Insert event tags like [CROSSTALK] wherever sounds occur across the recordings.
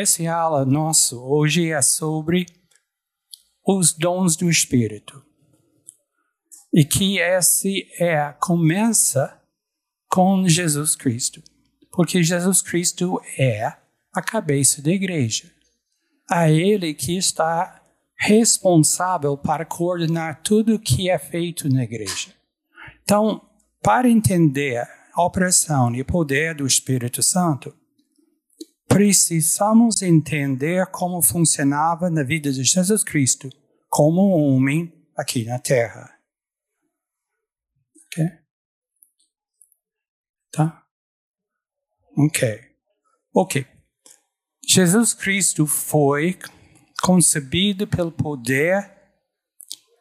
essa aula nossa hoje é sobre os dons do Espírito. E que esse é começa com Jesus Cristo. Porque Jesus Cristo é a cabeça da igreja. A ele que está responsável para coordenar tudo que é feito na igreja. Então, para entender a operação e o poder do Espírito Santo, precisamos entender como funcionava na vida de Jesus Cristo como homem aqui na Terra. Ok? Tá? Ok. Ok. Jesus Cristo foi concebido pelo poder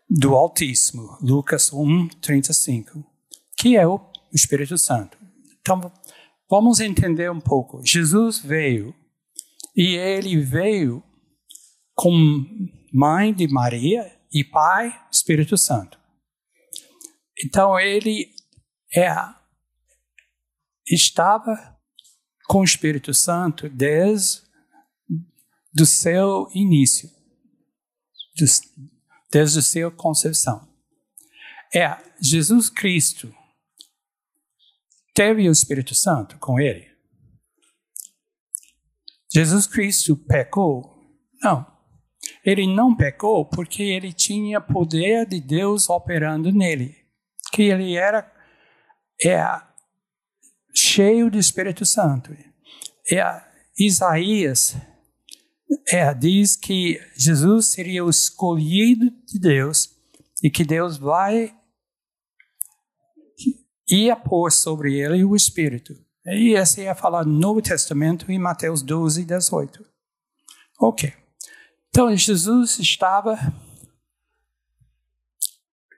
do Altíssimo, Lucas 1, 35, que é o Espírito Santo. Então, vamos entender um pouco. Jesus veio e ele veio com mãe de Maria e pai Espírito Santo. Então ele é, estava com o Espírito Santo desde do seu início, desde a sua concepção. É, Jesus Cristo teve o Espírito Santo com ele. Jesus Cristo pecou? Não. Ele não pecou porque ele tinha poder de Deus operando nele, que ele era é, cheio do Espírito Santo. É, Isaías é, diz que Jesus seria o escolhido de Deus e que Deus vai ia pôr sobre ele o Espírito. E esse é falar no Novo Testamento em Mateus 12, 18. Ok. Então Jesus estava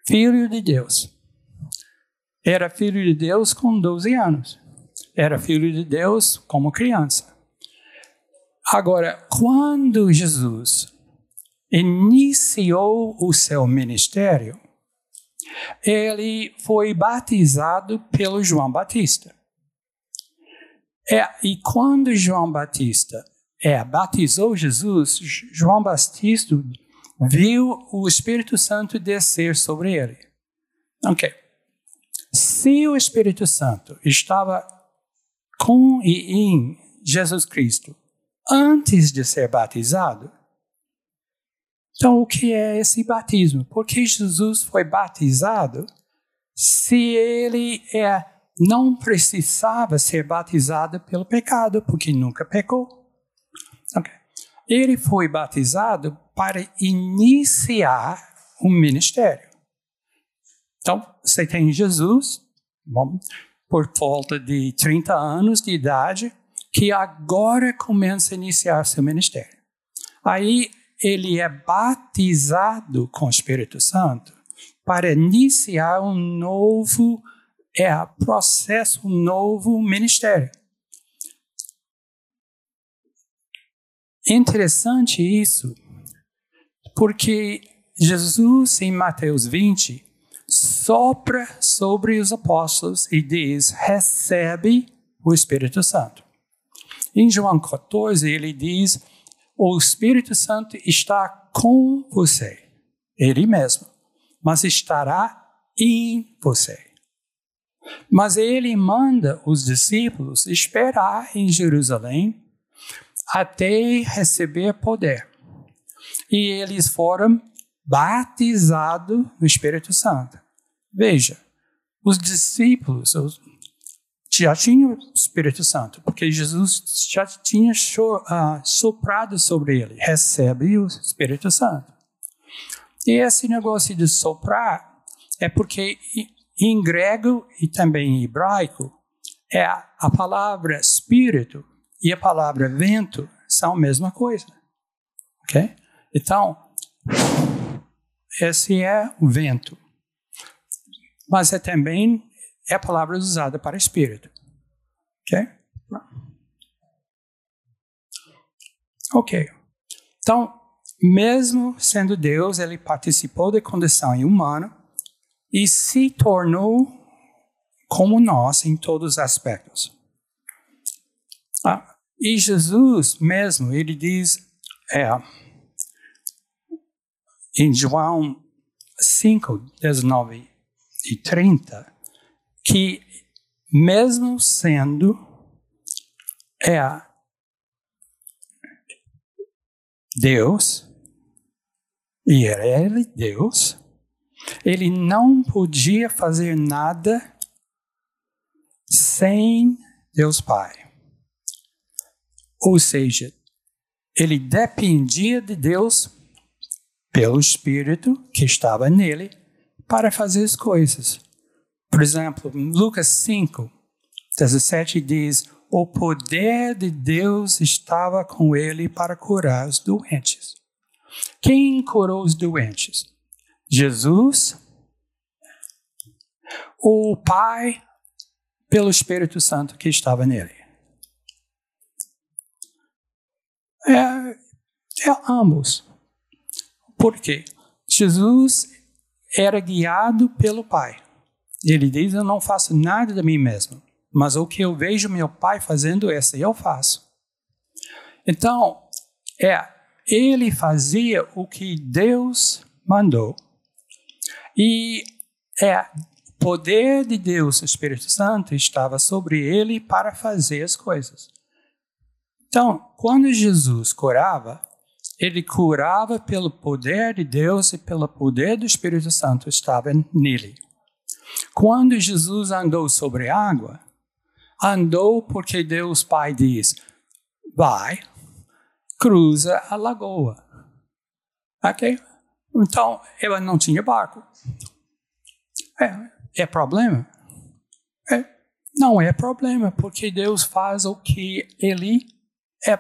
filho de Deus. Era filho de Deus com 12 anos. Era filho de Deus como criança. Agora, quando Jesus iniciou o seu ministério, ele foi batizado pelo João Batista. É, e quando João Batista é, batizou Jesus, João Batista viu o Espírito Santo descer sobre ele. Ok. Se o Espírito Santo estava com e em Jesus Cristo antes de ser batizado. Então, o que é esse batismo? Porque Jesus foi batizado se ele é, não precisava ser batizado pelo pecado, porque nunca pecou. Okay. Ele foi batizado para iniciar o ministério. Então, você tem Jesus, bom, por volta de 30 anos de idade, que agora começa a iniciar seu ministério. Aí ele é batizado com o Espírito Santo para iniciar um novo é, processo, um novo ministério. Interessante isso, porque Jesus, em Mateus 20, sopra sobre os apóstolos e diz: recebe o Espírito Santo. Em João 14, ele diz: O Espírito Santo está com você, ele mesmo, mas estará em você. Mas ele manda os discípulos esperar em Jerusalém até receber poder. E eles foram batizados no Espírito Santo. Veja, os discípulos, já tinha o Espírito Santo, porque Jesus já tinha uh, soprado sobre ele. Recebe o Espírito Santo. E esse negócio de soprar é porque em grego e também em hebraico é a palavra espírito e a palavra vento são a mesma coisa. Ok? Então, esse é o vento. Mas é também é a palavra usada para espírito. Ok? Ok. Então, mesmo sendo Deus, ele participou da condição humana e se tornou como nós em todos os aspectos. Ah, E Jesus mesmo, ele diz é, em João 5, 19 e 30, que mesmo sendo é Deus, e ele Deus, ele não podia fazer nada sem Deus Pai. Ou seja, ele dependia de Deus pelo Espírito que estava nele para fazer as coisas. Por exemplo, Lucas 5, 17 diz: O poder de Deus estava com ele para curar os doentes. Quem curou os doentes? Jesus, o Pai, pelo Espírito Santo que estava nele. É, é ambos. Por quê? Jesus era guiado pelo Pai. Ele diz: Eu não faço nada de mim mesmo, mas o que eu vejo meu Pai fazendo, esse eu faço. Então, é, ele fazia o que Deus mandou. E é, o poder de Deus, o Espírito Santo, estava sobre ele para fazer as coisas. Então, quando Jesus curava, ele curava pelo poder de Deus e pelo poder do Espírito Santo estava nele. Quando Jesus andou sobre água, andou porque Deus Pai diz: vai, cruza a lagoa. Ok? Então, ele não tinha barco. É, é problema? É, não é problema, porque Deus faz o que ele é,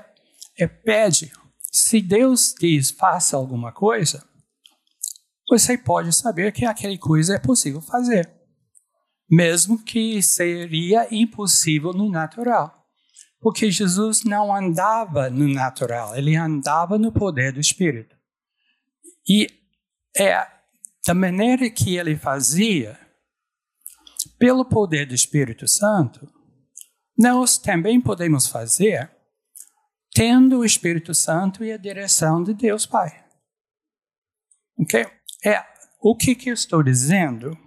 é pede. Se Deus diz faça alguma coisa, você pode saber que aquela coisa é possível fazer, mesmo que seria impossível no natural. Porque Jesus não andava no natural, ele andava no poder do Espírito. E é da maneira que ele fazia, pelo poder do Espírito Santo, nós também podemos fazer tendo o Espírito Santo e a direção de Deus Pai. Ok? É, o que, que eu estou dizendo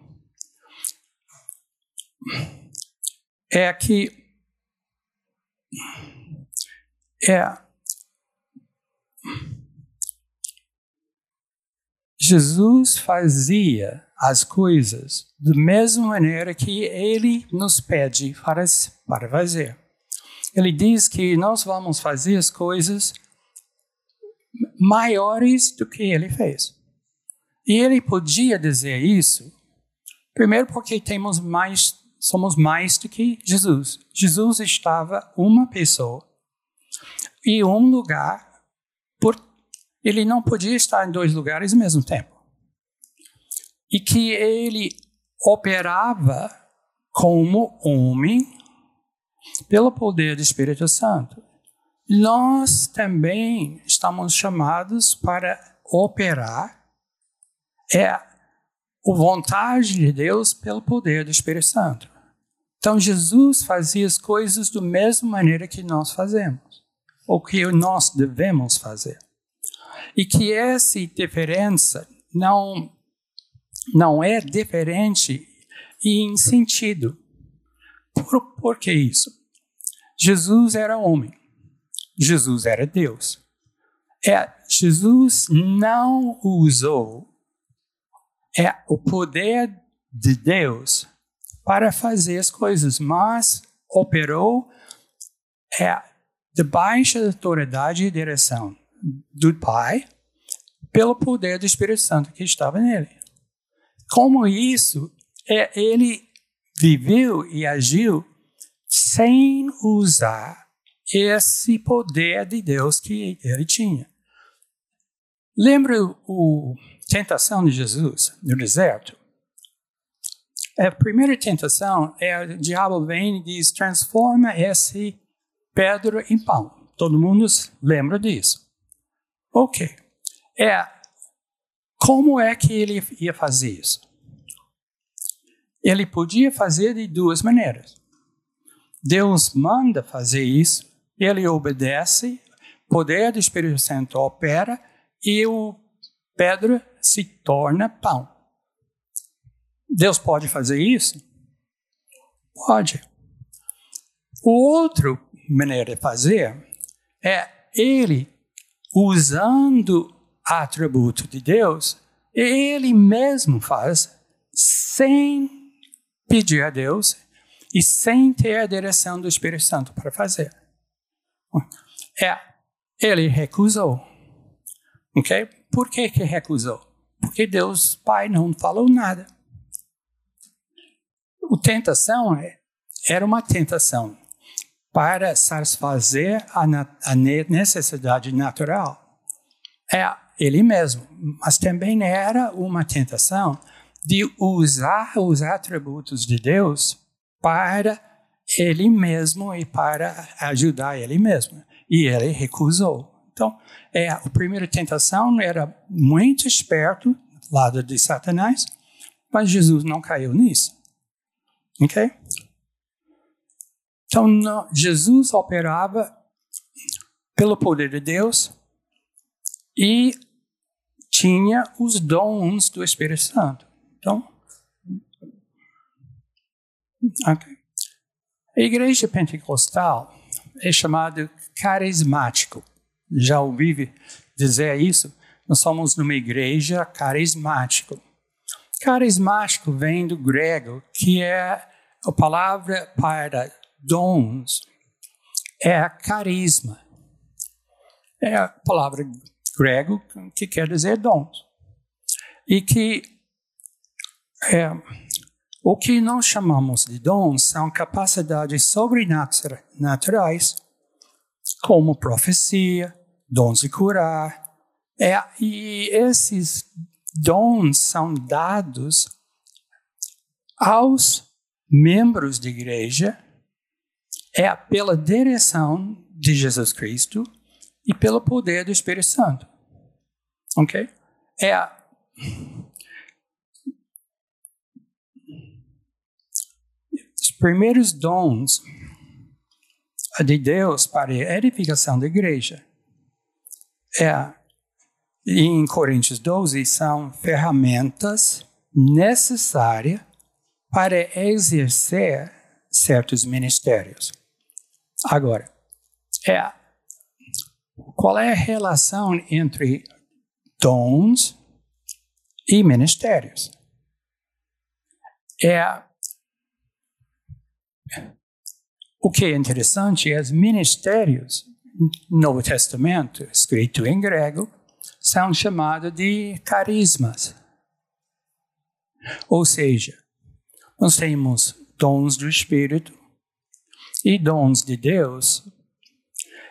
é que é Jesus fazia as coisas da mesma maneira que ele nos pede para, para fazer ele diz que nós vamos fazer as coisas maiores do que ele fez. E ele podia dizer isso, primeiro porque temos mais, somos mais do que Jesus. Jesus estava uma pessoa e um lugar, por, ele não podia estar em dois lugares ao mesmo tempo. E que ele operava como homem pelo poder do Espírito Santo. Nós também estamos chamados para operar é a vontade de Deus pelo poder do Espírito Santo. Então Jesus fazia as coisas da mesma maneira que nós fazemos, ou que nós devemos fazer. E que essa diferença não não é diferente em sentido. Por, por que isso? Jesus era homem. Jesus era Deus. É, Jesus não usou é, o poder de Deus para fazer as coisas, mas operou é, debaixo da autoridade e direção do Pai pelo poder do Espírito Santo que estava nele. Como isso, é, ele viveu e agiu sem usar esse poder de Deus que ele tinha. Lembra o tentação de Jesus no deserto? A primeira tentação é o diabo vem e diz: transforma esse pedra em pão. Todo mundo lembra disso. Ok. É como é que ele ia fazer isso? Ele podia fazer de duas maneiras. Deus manda fazer isso ele obedece, poder do Espírito Santo opera e o pedra se torna pão. Deus pode fazer isso? Pode. O outro maneira de fazer é ele usando atributo de Deus, ele mesmo faz sem pedir a Deus e sem ter a direção do Espírito Santo para fazer. É, ele recusou. Ok? Por que, que recusou? Porque Deus Pai não falou nada. A tentação é, era uma tentação para satisfazer a, a necessidade natural. É ele mesmo, mas também era uma tentação de usar os atributos de Deus para ele mesmo e para ajudar ele mesmo. E ele recusou. Então, é, a primeira tentação era muito esperto, lado de Satanás, mas Jesus não caiu nisso. Ok? Então, não, Jesus operava pelo poder de Deus e tinha os dons do Espírito Santo. Então, ok. A igreja pentecostal é chamada carismático. Já ouvi dizer isso? Nós somos numa igreja carismático. Carismático vem do grego, que é a palavra para dons, é carisma. É a palavra grego que quer dizer dons. E que é, o que nós chamamos de dons são capacidades sobrenaturais, como profecia, dons de curar. É, e esses dons são dados aos membros da igreja é pela direção de Jesus Cristo e pelo poder do Espírito Santo. Ok? É primeiros dons de Deus para a edificação da igreja. É, em Coríntios 12, são ferramentas necessárias para exercer certos ministérios. Agora, é, qual é a relação entre dons e ministérios? É o que é interessante é os ministérios no Novo Testamento, escrito em grego, são chamados de carismas. Ou seja, nós temos dons do Espírito e dons de Deus.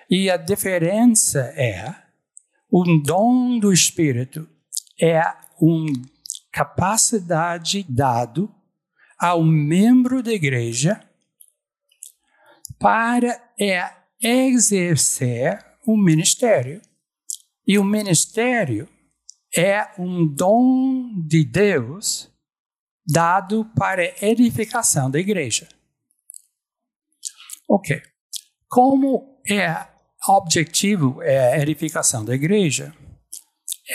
E a diferença é: um dom do Espírito é uma capacidade dado ao membro da igreja para é exercer o ministério. E o ministério é um dom de Deus dado para edificação da igreja. Ok. Como é objetivo é a edificação da igreja,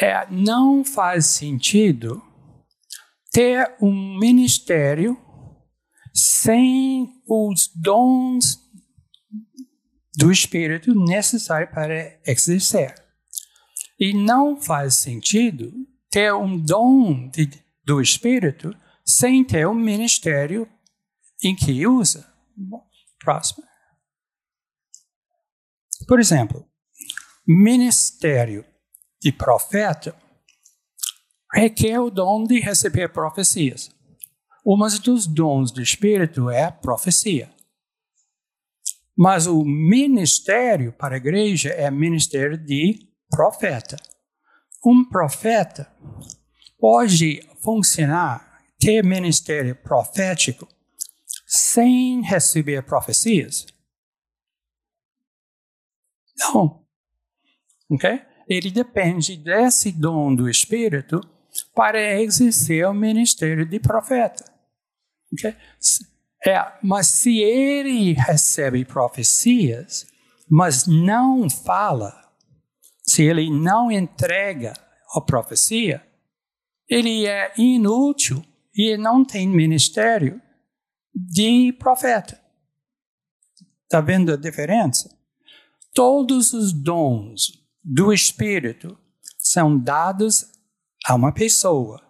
é, não faz sentido ter um ministério sem os dons do Espírito necessário para exercer. E não faz sentido ter um dom de, do Espírito sem ter um ministério em que usa. Próximo. Por exemplo, ministério de profeta requer o dom de receber profecias. Um dos dons do Espírito é profecia. Mas o ministério para a igreja é ministério de profeta. Um profeta pode funcionar, ter ministério profético, sem receber profecias? Não. Ok? Ele depende desse dom do Espírito para exercer o ministério de profeta. Okay? É, mas se ele recebe profecias, mas não fala, se ele não entrega a profecia, ele é inútil e não tem ministério de profeta. Está vendo a diferença? Todos os dons do Espírito são dados a uma pessoa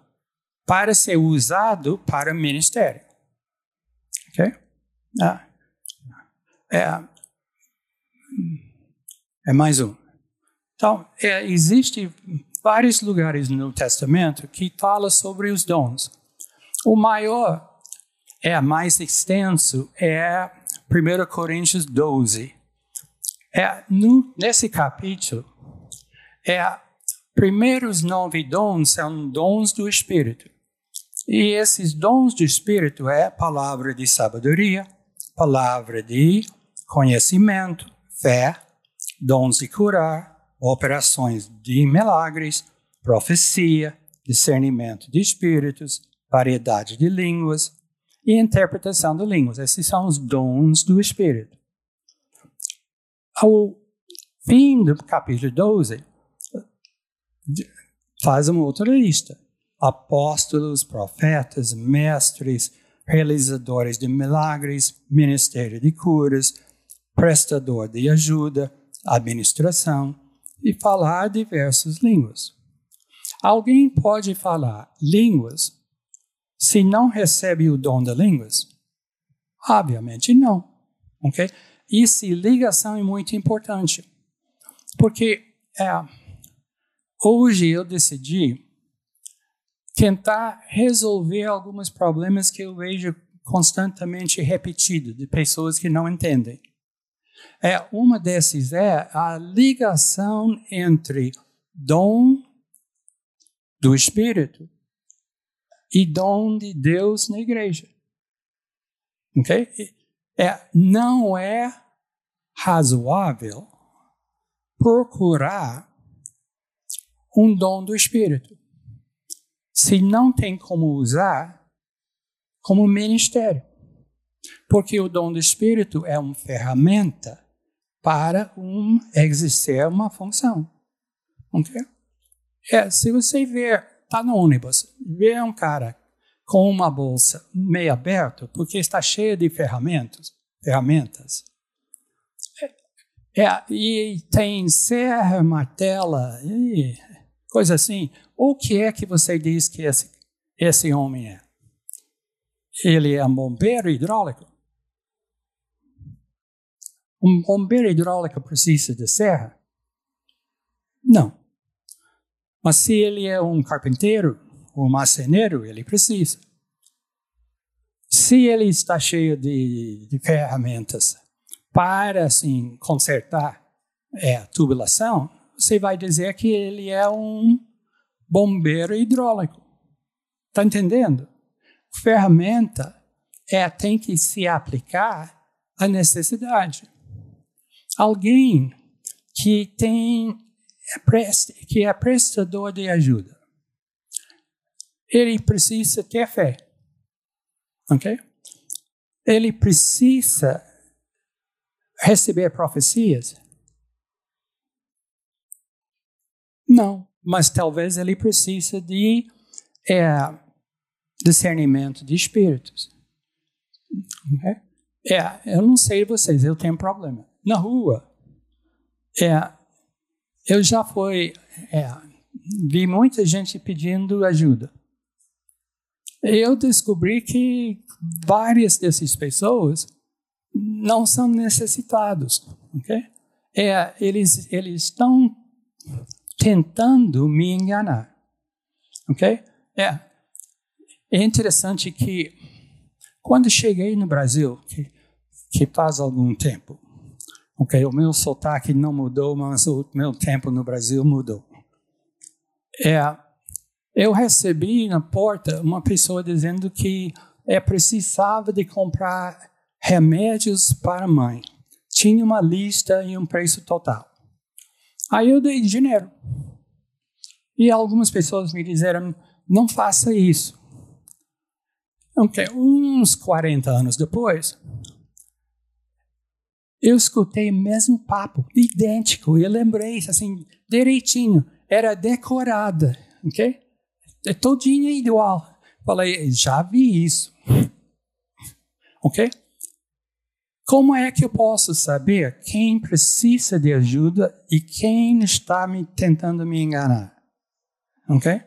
para ser usado para ministério. Ok? Ah. É, é mais um. Então, é, existe vários lugares no Testamento que fala sobre os dons. O maior, é mais extenso, é 1 Coríntios 12. É, no, nesse capítulo, é, primeiros nove dons são dons do Espírito. E esses dons do Espírito é palavra de sabedoria, palavra de conhecimento, fé, dons de curar, operações de milagres, profecia, discernimento de espíritos, variedade de línguas e interpretação de línguas. Esses são os dons do Espírito. Ao fim do capítulo 12, faz uma outra lista. Apóstolos, profetas, mestres, realizadores de milagres, ministério de curas, prestador de ajuda, administração e falar diversas línguas. Alguém pode falar línguas se não recebe o dom de línguas? Obviamente não. Ok? Essa ligação é muito importante. Porque é, hoje eu decidi tentar resolver alguns problemas que eu vejo constantemente repetidos de pessoas que não entendem. É, uma desses é a ligação entre dom do Espírito e dom de Deus na igreja. Ok? É, não é razoável procurar um dom do Espírito se não tem como usar como ministério. Porque o dom do Espírito é uma ferramenta para um exercer uma função. Okay? É, se você ver, está no ônibus, vê um cara com uma bolsa meio aberta, porque está cheia de ferramentas, ferramentas. É, é, e tem serra, martela, e coisa assim. O que é que você diz que esse, esse homem é? Ele é um bombeiro hidráulico? Um bombeiro hidráulico precisa de serra? Não. Mas se ele é um carpinteiro ou um marceneiro, ele precisa. Se ele está cheio de, de ferramentas para assim consertar é, a tubulação, você vai dizer que ele é um bombeiro hidráulico. Está entendendo? Ferramenta é, tem que se aplicar à necessidade alguém que tem que é prestador de ajuda. Ele precisa ter fé. Ok? Ele precisa receber profecias? Não, mas talvez ele precise de é, discernimento de espíritos. Okay? É, eu não sei vocês, eu tenho problema na rua. É, eu já fui, é, vi muita gente pedindo ajuda. Eu descobri que várias dessas pessoas não são necessitados, ok? É, eles eles estão tentando me enganar, ok? É, é interessante que quando cheguei no Brasil, que, que faz algum tempo, Ok, o meu sotaque não mudou, mas o meu tempo no Brasil mudou. É, eu recebi na porta uma pessoa dizendo que é precisava de comprar remédios para a mãe. Tinha uma lista e um preço total. Aí eu dei dinheiro. E algumas pessoas me disseram: não faça isso. Ok, uns 40 anos depois, eu escutei o mesmo papo, idêntico, e lembrei, assim, direitinho, era decorada, ok? É todinha igual. Falei, já vi isso. Ok? Como é que eu posso saber quem precisa de ajuda e quem está me tentando me enganar? Ok?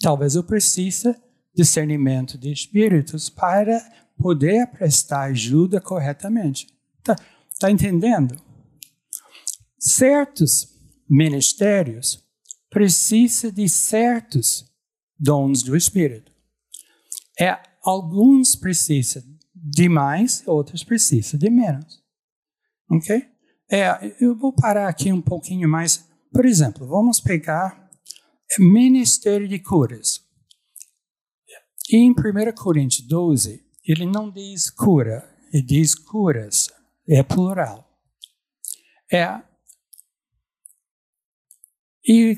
Talvez eu precise discernimento de espíritos para poder prestar ajuda corretamente. Tá, tá entendendo? Certos ministérios precisam de certos dons do Espírito. É, alguns precisam de mais, outros precisam de menos. Ok? É, eu vou parar aqui um pouquinho mais. Por exemplo, vamos pegar Ministério de Curas. Em 1 Coríntios 12, ele não diz cura, ele diz curas. É plural. É. E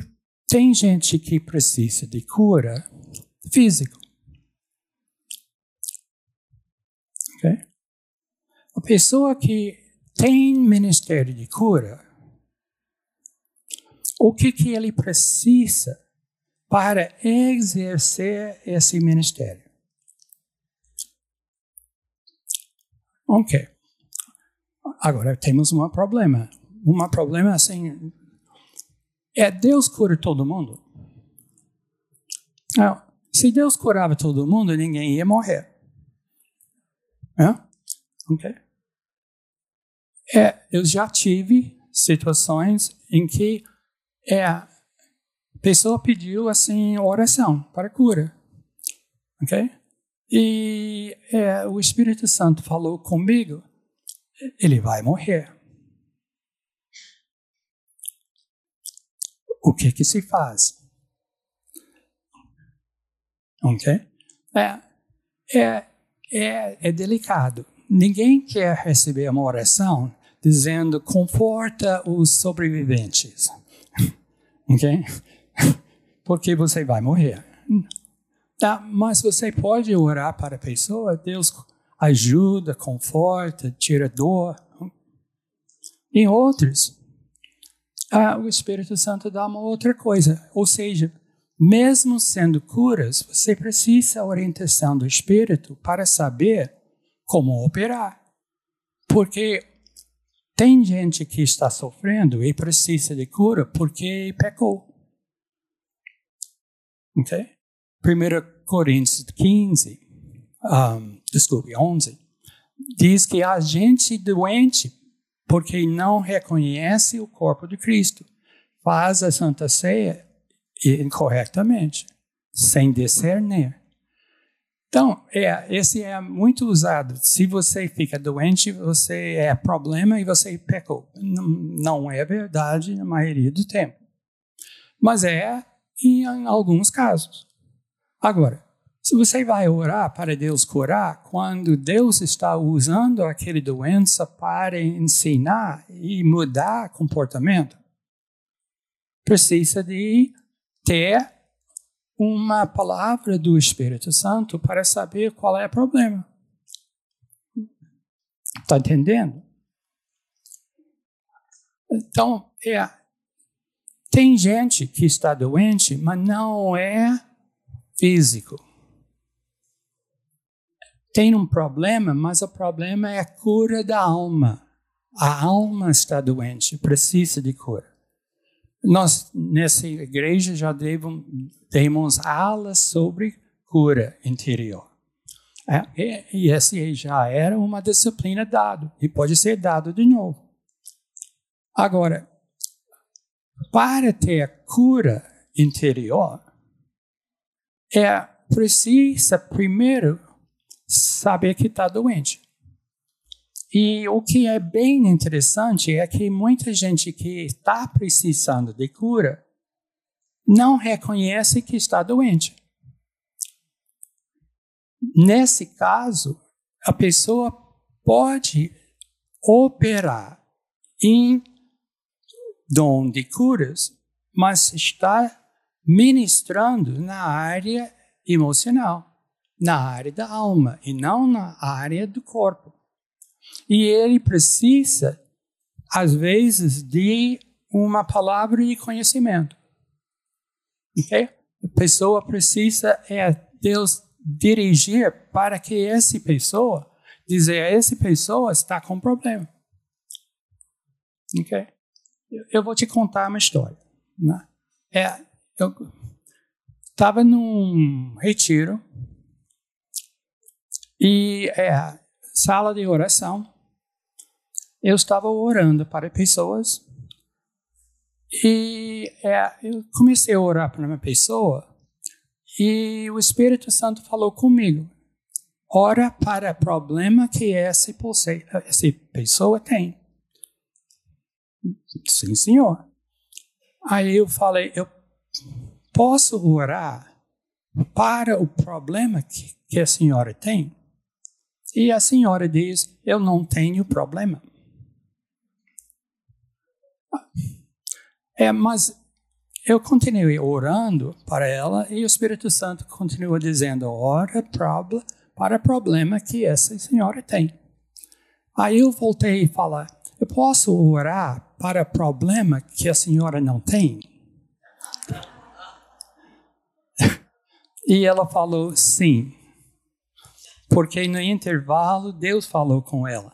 tem gente que precisa de cura física. Okay? A pessoa que tem ministério de cura, o que, que ele precisa para exercer esse ministério? Ok. Agora temos um problema. Um problema assim. É Deus cura todo mundo? Se Deus curava todo mundo, ninguém ia morrer. É? Ok. É, eu já tive situações em que é, a pessoa pediu assim oração para cura. Ok? E é, o Espírito Santo falou comigo, ele vai morrer. O que que se faz? Ok? É, é, é, é delicado. Ninguém quer receber uma oração dizendo conforta os sobreviventes. [LAUGHS] ok? Porque você vai morrer. Tá, mas você pode orar para a pessoa, Deus ajuda, conforta, tira dor. Em outros, ah, o Espírito Santo dá uma outra coisa. Ou seja, mesmo sendo curas, você precisa da orientação do Espírito para saber como operar. Porque tem gente que está sofrendo e precisa de cura porque pecou. Ok? 1 Coríntios 15, um, desculpe, 11, diz que há gente doente porque não reconhece o corpo de Cristo, faz a Santa Ceia incorretamente, sem discernir. Então, é, esse é muito usado. Se você fica doente, você é problema e você pecou. Não, não é verdade na maioria do tempo. Mas é em alguns casos. Agora, se você vai orar para Deus curar, quando Deus está usando aquele doença para ensinar e mudar comportamento, precisa de ter uma palavra do Espírito Santo para saber qual é o problema. Está entendendo? Então, é, tem gente que está doente, mas não é físico. Tem um problema, mas o problema é a cura da alma. A alma está doente, precisa de cura. Nós, nessa igreja, já devemos, temos aulas sobre cura interior. É, e essa já era uma disciplina dada, e pode ser dado de novo. Agora, para ter a cura interior, é precisa primeiro saber que está doente. E o que é bem interessante é que muita gente que está precisando de cura não reconhece que está doente. Nesse caso, a pessoa pode operar em dom de curas, mas está ministrando na área emocional, na área da alma e não na área do corpo. E ele precisa, às vezes, de uma palavra de conhecimento. Ok? A pessoa precisa, é Deus dirigir para que essa pessoa, dizer a essa pessoa está com problema. Ok? Eu vou te contar uma história. Né? É, eu estava num retiro e é, sala de oração. Eu estava orando para pessoas e é, eu comecei a orar para uma pessoa e o Espírito Santo falou comigo: ora para o problema que essa, pessoa tem. Sim, senhor. Aí eu falei: eu posso orar para o problema que, que a senhora tem? E a senhora diz: eu não tenho problema. É, mas eu continuei orando para ela e o Espírito Santo continua dizendo: ora para o problema que essa senhora tem. Aí eu voltei a falar: eu posso orar para o problema que a senhora não tem? E ela falou: sim. Porque no intervalo Deus falou com ela.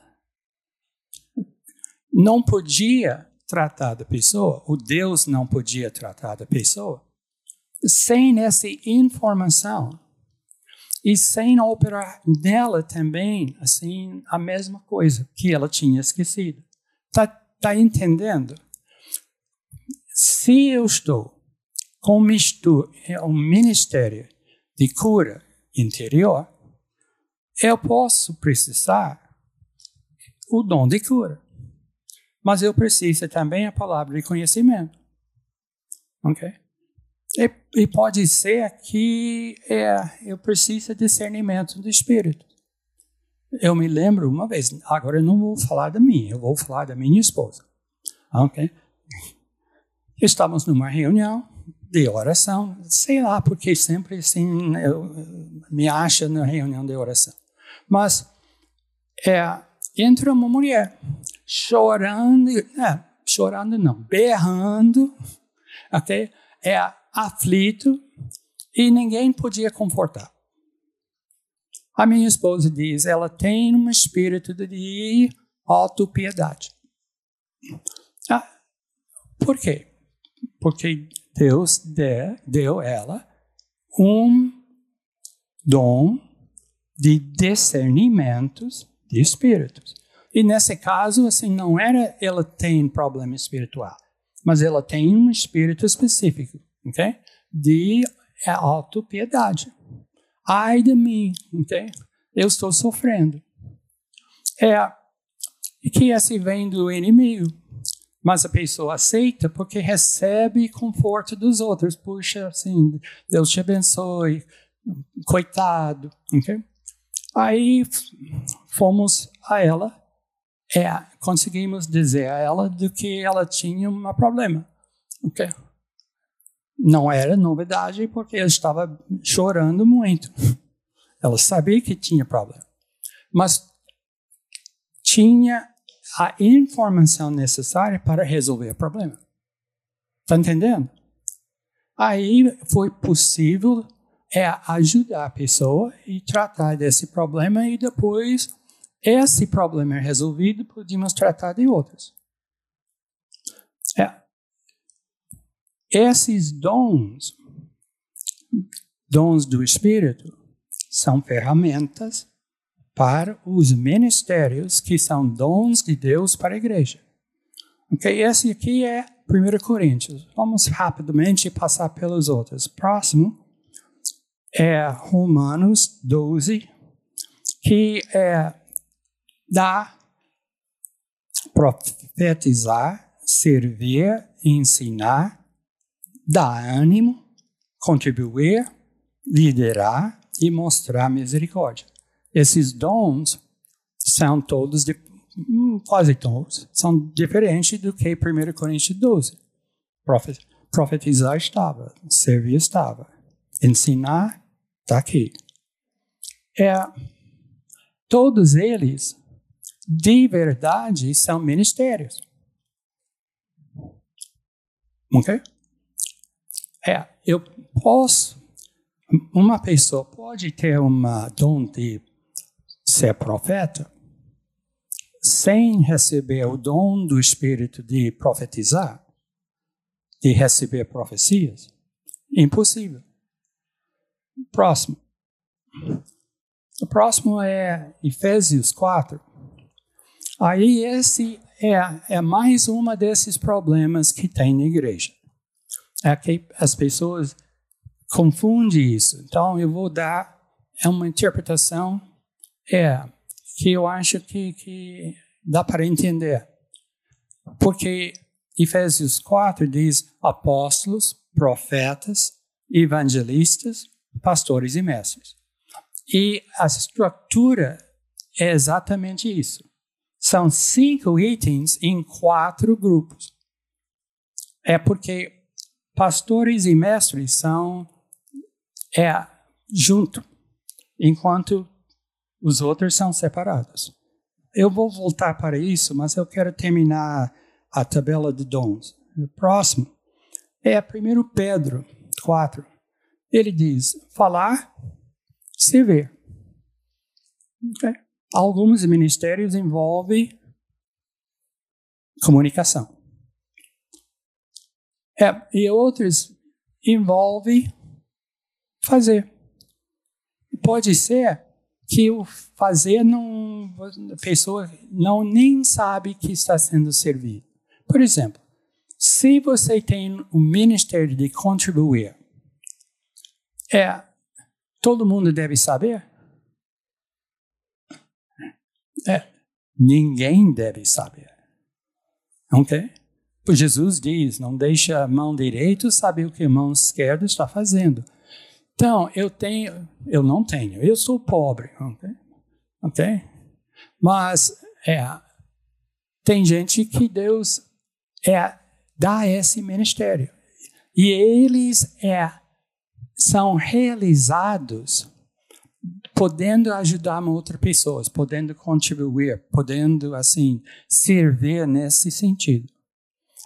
Não podia tratar da pessoa, o Deus não podia tratar da pessoa, sem essa informação e sem operar nela também, assim, a mesma coisa que ela tinha esquecido. Tá, tá entendendo? Se eu estou com um ministério de cura interior, eu posso precisar o dom de cura. Mas eu preciso também a palavra de conhecimento. Ok? E, e pode ser que é, eu preciso de discernimento do Espírito. Eu me lembro uma vez, agora eu não vou falar da minha, eu vou falar da minha esposa. Ok? [LAUGHS] Estávamos numa reunião de oração, sei lá, porque sempre assim eu, me acha na reunião de oração. Mas é, entra uma mulher chorando, é, chorando não, berrando, ok? É aflito e ninguém podia confortar. A minha esposa diz, ela tem um espírito de autopiedade. Ah, por quê? Porque Deus de, deu ela um dom de discernimentos de espíritos. E nesse caso, assim, não era ela tem problema espiritual, mas ela tem um espírito específico, ok? De autopiedade. Ai de mim, ok? Eu estou sofrendo. É que esse vem do inimigo, mas a pessoa aceita porque recebe conforto dos outros. Puxa, assim, Deus te abençoe, coitado, ok? Aí fomos a ela é, conseguimos dizer a ela do que ela tinha um problema. Okay? Não era novidade porque ela estava chorando muito. Ela sabia que tinha problema. Mas tinha a informação necessária para resolver o problema. Está entendendo? Aí foi possível é, ajudar a pessoa e tratar desse problema e depois esse problema é resolvido, podemos tratar de outros. É. Esses dons, dons do Espírito, são ferramentas para os ministérios que são dons de Deus para a igreja. Ok, esse aqui é 1 Coríntios. Vamos rapidamente passar pelos outros. Próximo é Romanos 12, que é dar, profetizar, servir, ensinar, dar ânimo, contribuir, liderar e mostrar misericórdia. Esses dons são todos, de, hum, quase todos, são diferentes do que 1 Coríntios 12. Profetizar estava, servir estava, ensinar está aqui. É, todos eles de verdade são ministérios. Ok? É, eu posso, uma pessoa pode ter uma dom de ser profeta sem receber o dom do Espírito de profetizar, de receber profecias. Impossível. Próximo. O próximo é Efésios 4. Aí esse é, é mais uma desses problemas que tem na igreja. É que as pessoas confundem isso. Então eu vou dar é uma interpretação é que eu acho que, que dá para entender. Porque Efésios 4 diz apóstolos, profetas, evangelistas, pastores e mestres. E a estrutura é exatamente isso. São cinco itens em quatro grupos. É porque pastores e mestres são é junto, enquanto os outros são separados. Eu vou voltar para isso, mas eu quero terminar a tabela de dons. O próximo é 1 Pedro 4. Ele diz: falar, se ver. Okay? Alguns ministérios envolvem comunicação. É, e outros envolvem fazer. Pode ser que o fazer não, a pessoa não nem sabe que está sendo servido. Por exemplo, se você tem o ministério de contribuir, é todo mundo deve saber? É, ninguém deve saber. Ok? Pois Jesus diz: não deixa a mão direita saber o que a mão esquerda está fazendo. Então, eu tenho, eu não tenho, eu sou pobre, ok? Ok? Mas, é, tem gente que Deus é, dá esse ministério. E eles é, são realizados podendo ajudar outras pessoas, podendo contribuir, podendo assim servir nesse sentido.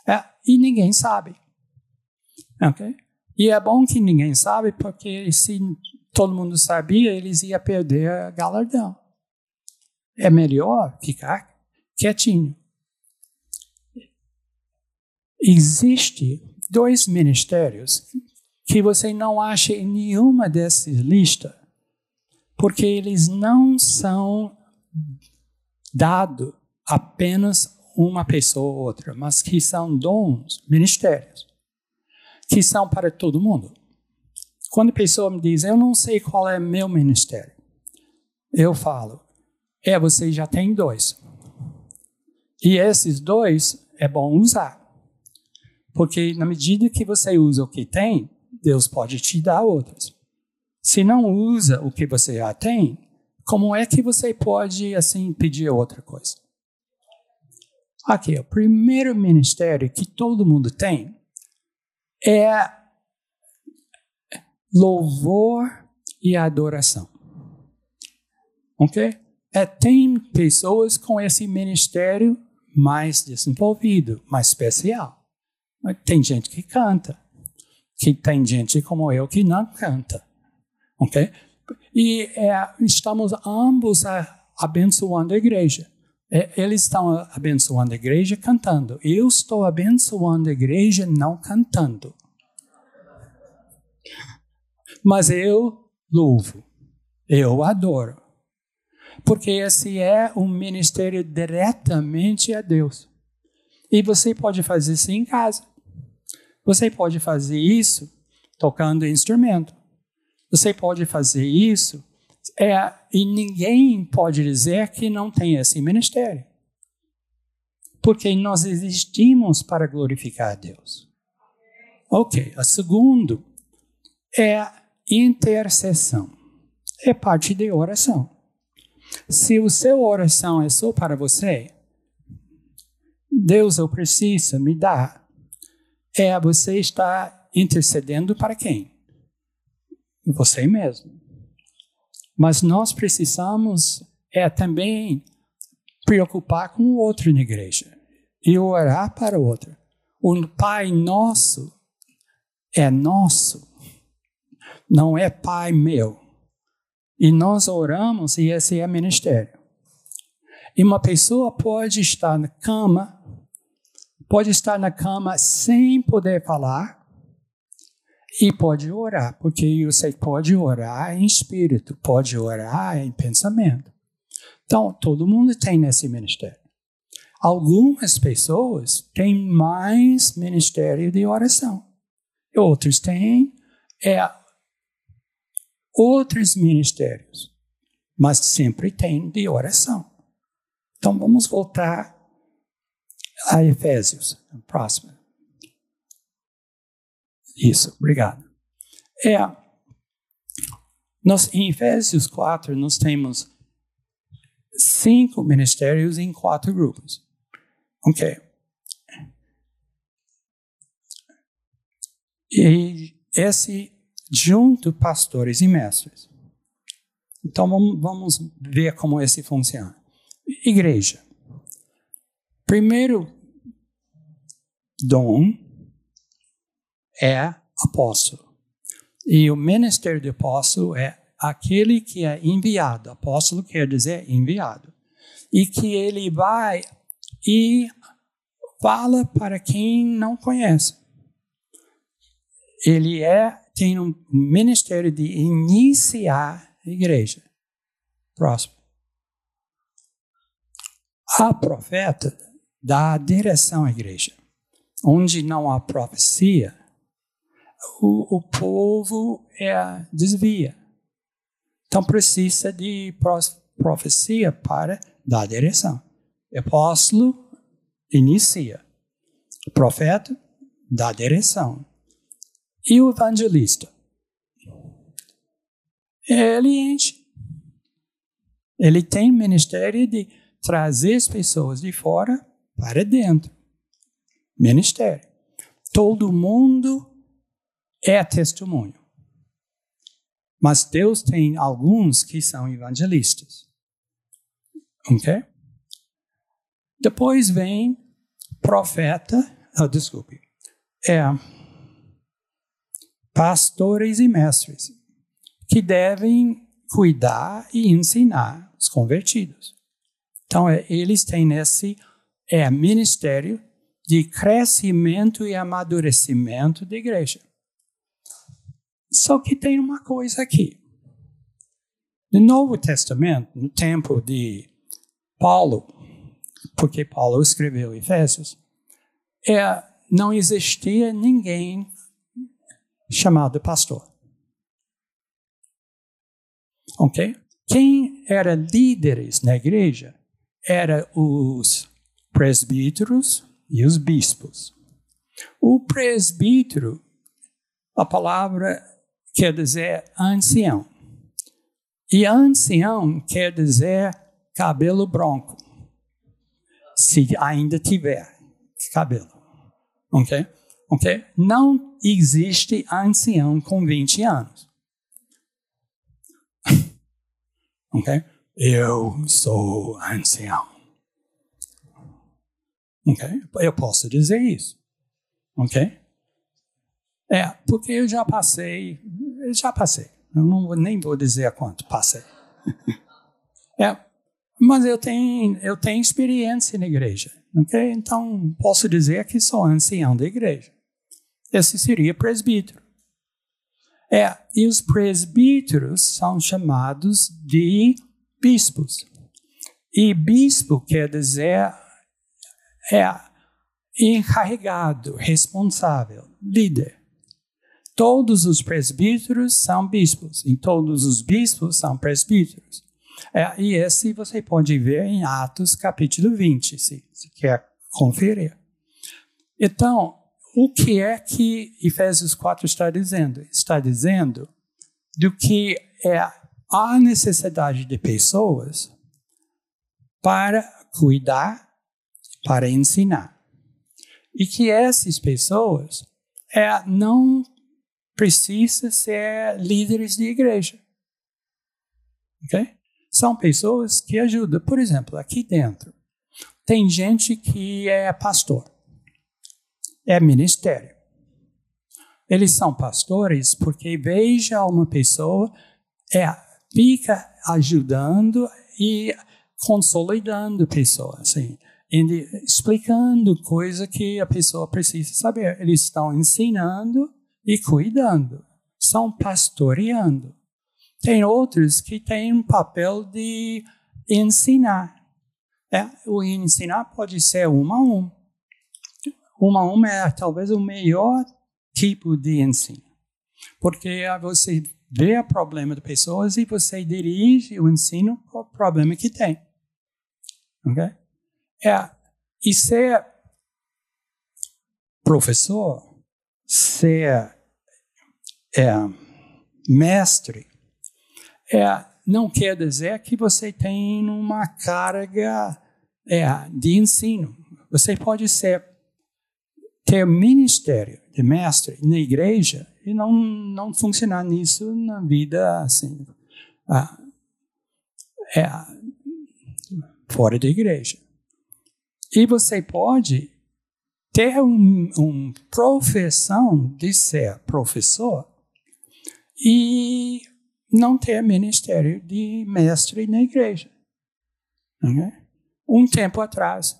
É, e ninguém sabe. Ok? E é bom que ninguém sabe, porque se todo mundo sabia, eles iam perder galardão. É melhor ficar quietinho. Existe dois ministérios que você não acha em nenhuma dessas listas porque eles não são dados apenas uma pessoa ou outra, mas que são dons, ministérios, que são para todo mundo. Quando a pessoa me diz, eu não sei qual é meu ministério, eu falo, é, você já tem dois. E esses dois é bom usar. Porque na medida que você usa o que tem, Deus pode te dar outros. Se não usa o que você já tem, como é que você pode assim pedir outra coisa? Aqui, o primeiro ministério que todo mundo tem é louvor e adoração. Ok? É, tem pessoas com esse ministério mais desenvolvido, mais especial. Tem gente que canta, que tem gente como eu que não canta. Ok? E é, estamos ambos abençoando a igreja. É, eles estão abençoando a igreja cantando. Eu estou abençoando a igreja não cantando. Mas eu louvo, eu adoro. Porque esse é um ministério diretamente a Deus. E você pode fazer isso em casa. Você pode fazer isso tocando instrumento. Você pode fazer isso é, e ninguém pode dizer que não tem esse ministério. Porque nós existimos para glorificar a Deus. Ok, a segundo é intercessão. É parte de oração. Se o seu oração é só para você, Deus, eu preciso, me dá. É você está intercedendo para quem? você mesmo. Mas nós precisamos é também preocupar com o outro na igreja e orar para o outro. O Pai Nosso é nosso, não é Pai meu. E nós oramos e esse é ministério. E uma pessoa pode estar na cama, pode estar na cama sem poder falar, e pode orar, porque você pode orar em espírito, pode orar em pensamento. Então, todo mundo tem nesse ministério. Algumas pessoas têm mais ministério de oração. Outros têm é, outros ministérios, mas sempre tem de oração. Então, vamos voltar a Efésios, próximo. Isso, obrigado. É, nós, em Efésios 4, nós temos cinco ministérios em quatro grupos. Ok. E esse junto pastores e mestres. Então vamos, ver como esse funciona. Igreja. Primeiro dom é apóstolo. E o ministério de apóstolo é aquele que é enviado. Apóstolo quer dizer enviado. E que ele vai e fala para quem não conhece. Ele é tem um ministério de iniciar a igreja. Próximo. A profeta dá direção à igreja. Onde não há profecia, o, o povo é, desvia. Então precisa de profecia para dar direção. Apóstolo inicia. Profeta dá direção. E o evangelista? Ele enche. Ele tem ministério de trazer as pessoas de fora para dentro. Ministério. Todo mundo é testemunho. Mas Deus tem alguns que são evangelistas. Ok? Depois vem profeta, oh, desculpe, é pastores e mestres que devem cuidar e ensinar os convertidos. Então, é, eles têm esse é, ministério de crescimento e amadurecimento da igreja. Só que tem uma coisa aqui. No Novo Testamento, no tempo de Paulo, porque Paulo escreveu Efésios, é, não existia ninguém chamado pastor. Ok? Quem era líderes na igreja eram os presbíteros e os bispos. O presbítero, a palavra quer dizer ancião. E ancião quer dizer cabelo branco. Se ainda tiver cabelo. Ok? Ok? Não existe ancião com 20 anos. [LAUGHS] ok? Eu sou ancião. Ok? Eu posso dizer isso. Ok? É, porque eu já passei, eu já passei. Eu não, nem vou dizer a quanto passei. [LAUGHS] é, mas eu tenho, eu tenho experiência na igreja, ok? Então, posso dizer que sou ancião da igreja. Esse seria presbítero. É, e os presbíteros são chamados de bispos. E bispo quer dizer é encarregado, responsável, líder. Todos os presbíteros são bispos, e todos os bispos são presbíteros. É, e esse você pode ver em Atos capítulo 20, se, se quer conferir. Então, o que é que Efésios 4 está dizendo? Está dizendo do que é a necessidade de pessoas para cuidar, para ensinar. E que essas pessoas é, não precisa ser líderes de igreja. Ok? são pessoas que ajudam. Por exemplo, aqui dentro, tem gente que é pastor, é ministério. Eles são pastores porque veja uma pessoa, é, fica ajudando e consolidando a pessoa, assim, explicando coisa que a pessoa precisa saber. Eles estão ensinando e cuidando, são pastoreando. Tem outros que têm um papel de ensinar. É, o ensinar pode ser um a um. Um a um é talvez o melhor tipo de ensino. Porque você vê o problema das pessoas e você dirige o ensino para o problema que tem. Ok? É, e ser professor, ser é, mestre, é, não quer dizer que você tem uma carga é, de ensino. Você pode ser ter ministério de mestre na igreja e não não funcionar nisso na vida assim ah, é, fora da igreja. E você pode ter uma um profissão de ser professor e não ter ministério de mestre na igreja. Okay? Um tempo atrás,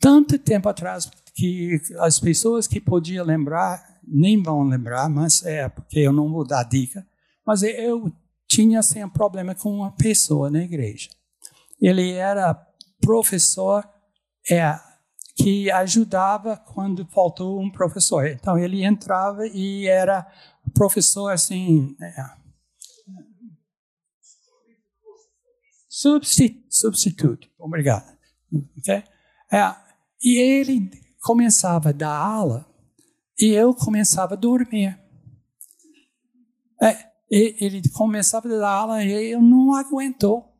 tanto tempo atrás que as pessoas que podiam lembrar nem vão lembrar, mas é porque eu não vou dar dica. Mas eu tinha assim um problema com uma pessoa na igreja. Ele era professor é que ajudava quando faltou um professor. Então ele entrava e era professor assim. É, substituto. Obrigado. Okay? É, e ele começava a dar aula e eu começava a dormir. É, ele começava a dar aula e eu não aguentou.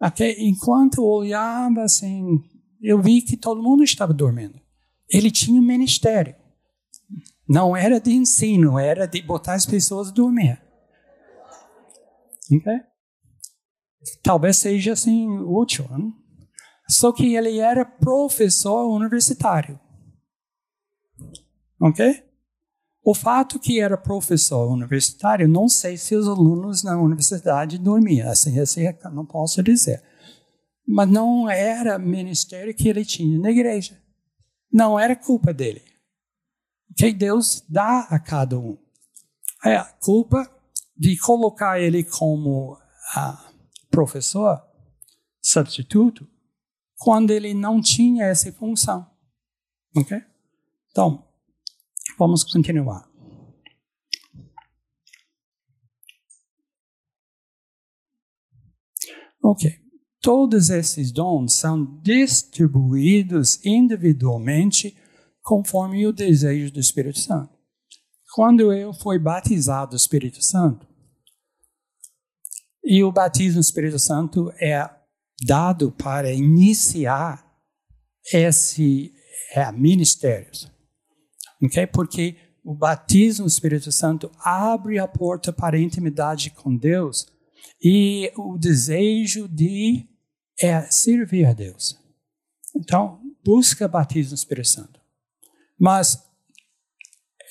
Okay? Enquanto eu olhava assim, eu vi que todo mundo estava dormindo. Ele tinha um ministério. Não era de ensino, era de botar as pessoas a dormir. Okay? Talvez seja assim útil. Não? Só que ele era professor universitário. Ok? O fato que era professor universitário, não sei se os alunos na universidade dormiam, assim, assim não posso dizer. Mas não era ministério que ele tinha na igreja. Não era culpa dele. Que Deus dá a cada um. É a culpa de colocar ele como ah, professor, substituto, quando ele não tinha essa função. Ok? Então, vamos continuar. Ok. Todos esses dons são distribuídos individualmente conforme o desejo do Espírito Santo. Quando eu fui batizado do Espírito Santo, e o batismo do Espírito Santo é dado para iniciar esse é, ministério. Okay? Porque o batismo do Espírito Santo abre a porta para a intimidade com Deus e o desejo de é, servir a Deus. Então, busca batismo do Espírito Santo. Mas,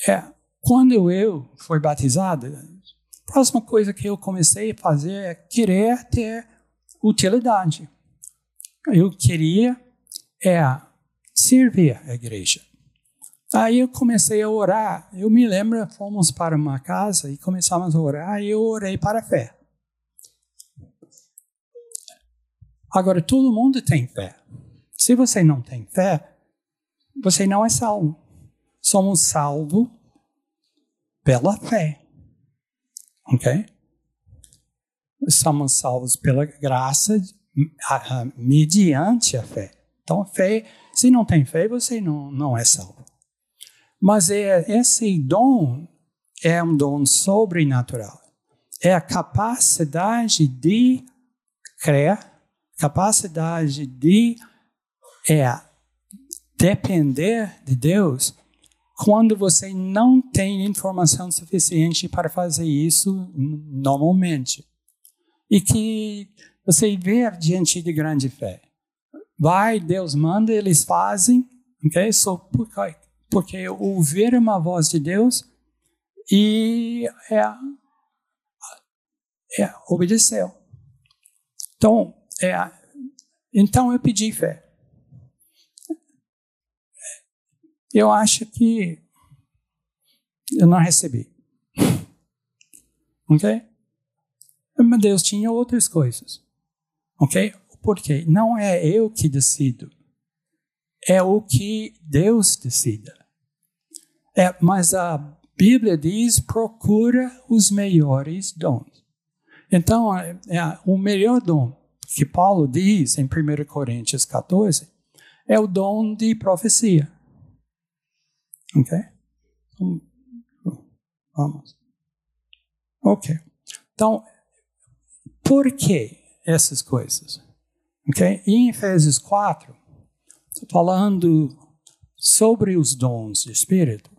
é, quando eu fui batizado, a próxima coisa que eu comecei a fazer é querer ter utilidade. Eu queria é, servir a igreja. Aí eu comecei a orar. Eu me lembro, fomos para uma casa e começamos a orar e eu orei para a fé. Agora, todo mundo tem fé. Se você não tem fé, você não é salvo. Somos salvos pela fé. Ok? somos salvos pela graça mediante a fé. Então, a fé, se não tem fé, você não, não é salvo. Mas é, esse dom é um dom sobrenatural. É a capacidade de crer, capacidade de é, depender de Deus quando você não tem informação suficiente para fazer isso normalmente. e que você vê diante de grande fé. Vai, Deus manda, eles fazem, ok? Só porque, porque ouviram uma voz de Deus e é, é, obedeceu. Então, é, então eu pedi fé. Eu acho que eu não recebi. [LAUGHS] Ok? Mas Deus tinha outras coisas. Ok? Porque não é eu que decido. É o que Deus decida. É, mas a Bíblia diz: procura os melhores dons. Então, é, é, o melhor dom que Paulo diz em 1 Coríntios 14 é o dom de profecia. Ok? Então, vamos. Ok. Então, por que essas coisas? Ok? Em Efésios 4, estou falando sobre os dons do Espírito.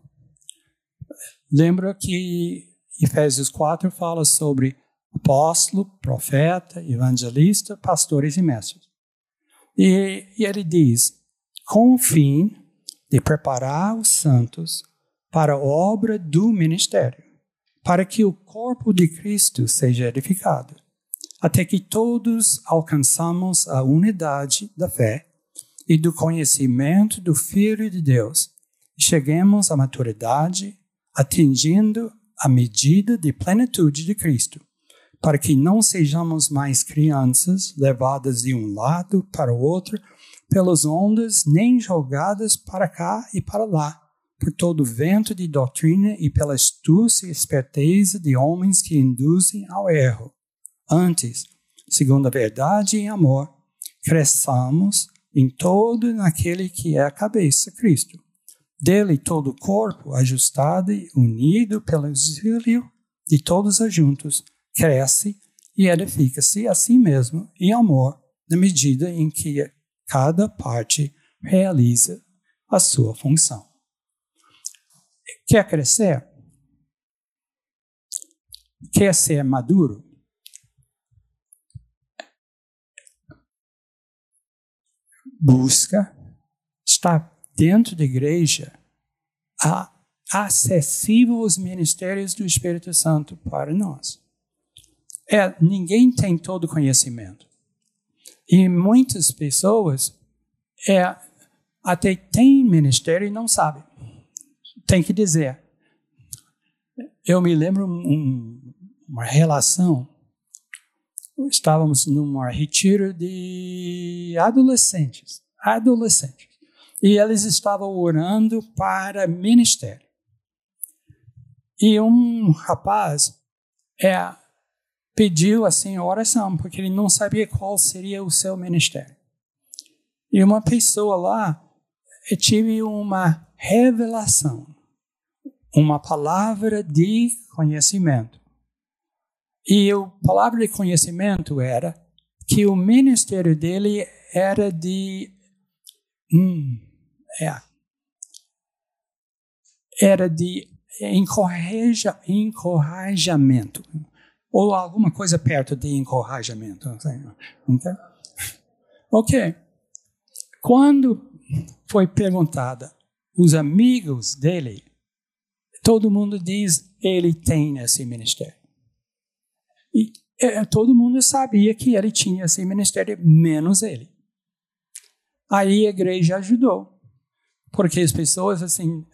Lembra que Efésios 4 fala sobre apóstolo, profeta, evangelista, pastores e mestres. E, e ele diz: com o fim de preparar os santos para a obra do ministério, para que o corpo de Cristo seja edificado, até que todos alcançamos a unidade da fé e do conhecimento do Filho de Deus e cheguemos à maturidade, atingindo a medida de plenitude de Cristo para que não sejamos mais crianças levadas de um lado para o outro pelas ondas, nem jogadas para cá e para lá, por todo vento de doutrina e pela astúcia e esperteza de homens que induzem ao erro. Antes, segundo a verdade e amor, cresçamos em todo naquele que é a cabeça, Cristo. Dele todo o corpo, ajustado e unido pelo auxílio de todos os juntos, cresce e edifica-se a si mesmo em amor, na medida em que cada parte realiza a sua função. Quer crescer? Quer ser maduro? Busca estar dentro da igreja acessível os ministérios do Espírito Santo para nós é ninguém tem todo conhecimento. E muitas pessoas é, até têm ministério e não sabem. Tem que dizer. Eu me lembro um, uma relação. Estávamos num retiro de adolescentes. Adolescentes. E eles estavam orando para ministério. E um rapaz é pediu assim oração, porque ele não sabia qual seria o seu ministério. E uma pessoa lá tive uma revelação, uma palavra de conhecimento. E a palavra de conhecimento era que o ministério dele era de hum, é, era de encoraja, encorajamento ou alguma coisa perto de encorajamento. Ok. Quando foi perguntada os amigos dele, todo mundo diz ele tem esse ministério. E é, todo mundo sabia que ele tinha esse ministério, menos ele. Aí a igreja ajudou, porque as pessoas assim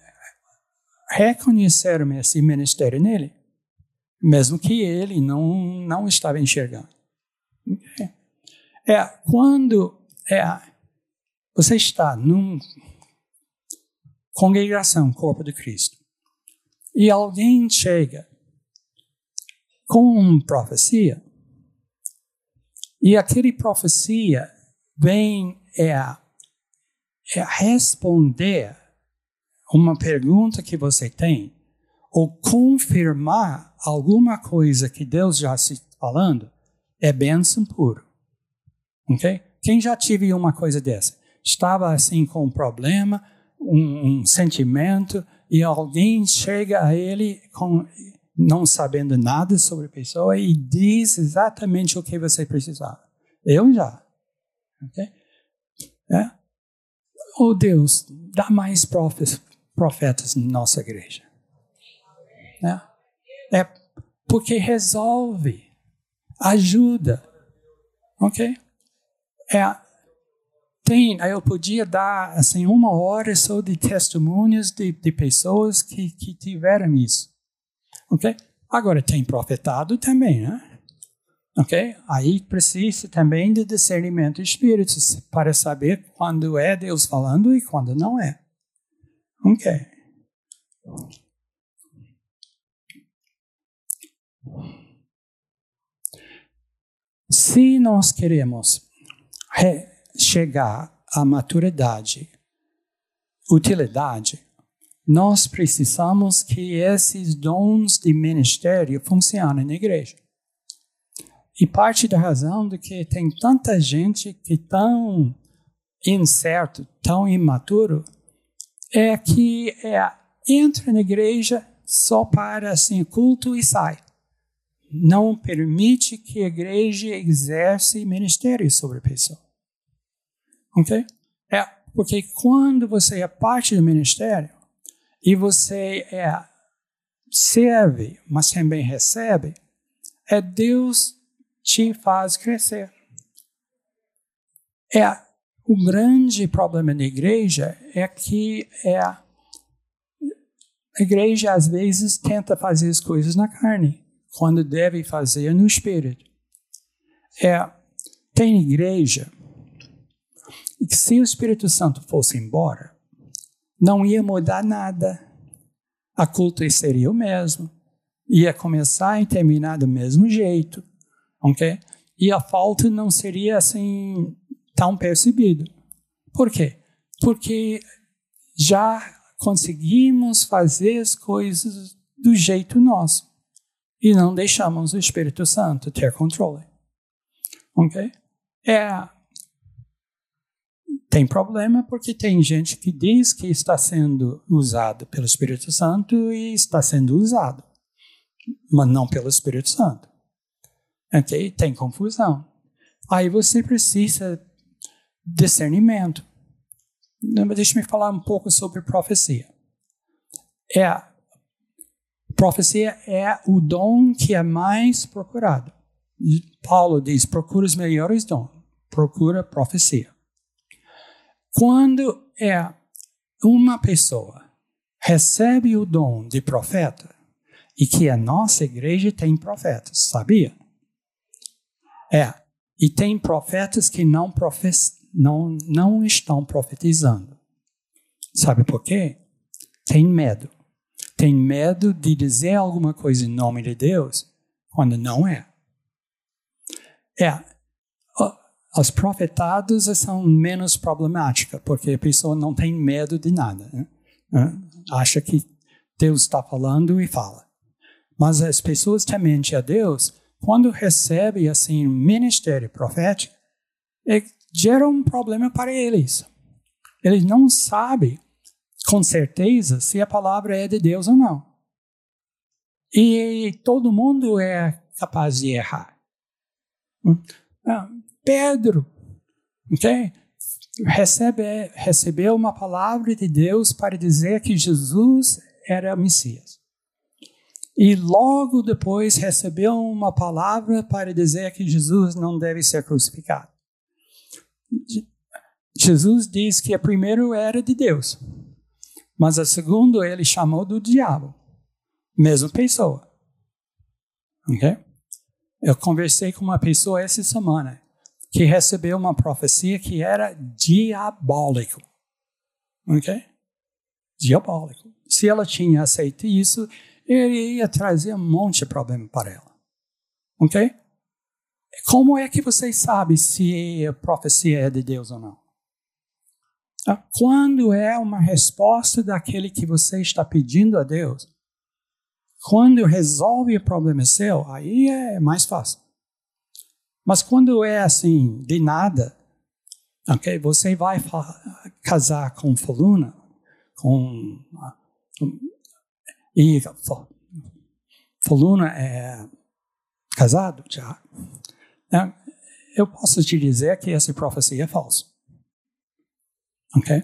reconheceram esse ministério nele mesmo que ele não, não estava enxergando. É, quando é, você está numa congregação, corpo de Cristo, e alguém chega com uma profecia, e aquele profecia vem é, é responder uma pergunta que você tem, ou confirmar alguma coisa que Deus já está falando, é bênção puro. Ok? Quem já tive uma coisa dessa? Estava assim com um problema, um, um sentimento, e alguém chega a ele com, não sabendo nada sobre a pessoa e diz exatamente o que você precisava. Eu já. Okay? É? Oh Deus, dá mais profetas, profetas na nossa igreja. É? É porque resolve, ajuda. Ok? É, tem, eu podia dar assim uma hora só de testemunhos de, de pessoas que, que tiveram isso. Ok? Agora tem profetado também, né? Ok? Aí precisa também de discernimento de espíritos para saber quando é Deus falando e quando não é. Ok. Se nós queremos chegar à maturidade, utilidade, nós precisamos que esses dons de ministério funcionem na igreja. E parte da razão de que tem tanta gente que tão incerto, tão imaturo, é que é, entra na igreja só para assim culto e sai. Não permite que a igreja exerce ministério sobre a pessoa. Ok? É porque quando você é parte do ministério e você é serve, mas também recebe, é Deus te faz crescer. É o grande problema da igreja é que é a igreja às vezes tenta fazer as coisas na carne, quando deve fazer no espírito. É tem igreja que se o Espírito Santo fosse embora, não ia mudar nada. A culto seria o mesmo, ia começar e terminar do mesmo jeito ok? E a falta não seria assim tão percebido. Por quê? Porque já conseguimos fazer as coisas do jeito nosso e não deixamos o Espírito Santo ter controle. Ok? É, tem problema porque tem gente que diz que está sendo usado pelo Espírito Santo e está sendo usado, mas não pelo Espírito Santo. Ok? Tem confusão. Aí você precisa discernimento. Deixa me falar um pouco sobre profecia. É, profecia é o dom que é mais procurado. Paulo diz: procura os melhores dons, procura profecia. Quando é uma pessoa recebe o dom de profeta, e que a nossa igreja tem profetas, sabia? É. E tem profetas que não, profes, não, não estão profetizando. Sabe por quê? Tem medo. Tem medo de dizer alguma coisa em nome de Deus quando não é. É. Os profetados são menos problemáticas, porque a pessoa não tem medo de nada. Né? Acha que Deus está falando e fala. Mas as pessoas tementes a Deus quando recebe assim ministério profético, é, gera um problema para eles. Eles não sabem com certeza se a palavra é de Deus ou não. E todo mundo é capaz de errar. Ah, Pedro, okay? recebe, recebeu uma palavra de Deus para dizer que Jesus era Messias. E logo depois recebeu uma palavra para dizer que Jesus não deve ser crucificado. Jesus diz que a primeira era de Deus, mas a segunda ele chamou do diabo, mesma pessoa. Ok? Eu conversei com uma pessoa essa semana que recebeu uma profecia que era diabólico. Ok? Diabólico. Se ela tinha aceito isso, ele ia trazer um monte de problema para ela. Ok? Como é que vocês sabem se a profecia é de Deus ou não? Ah, quando é uma resposta daquele que você está pedindo a Deus, quando resolve o problema seu, aí é mais fácil. Mas quando é assim, de nada, ok? Você vai casar com fulana, com e fulano é casado já. Né? Eu posso te dizer que essa profecia é falsa. Ok?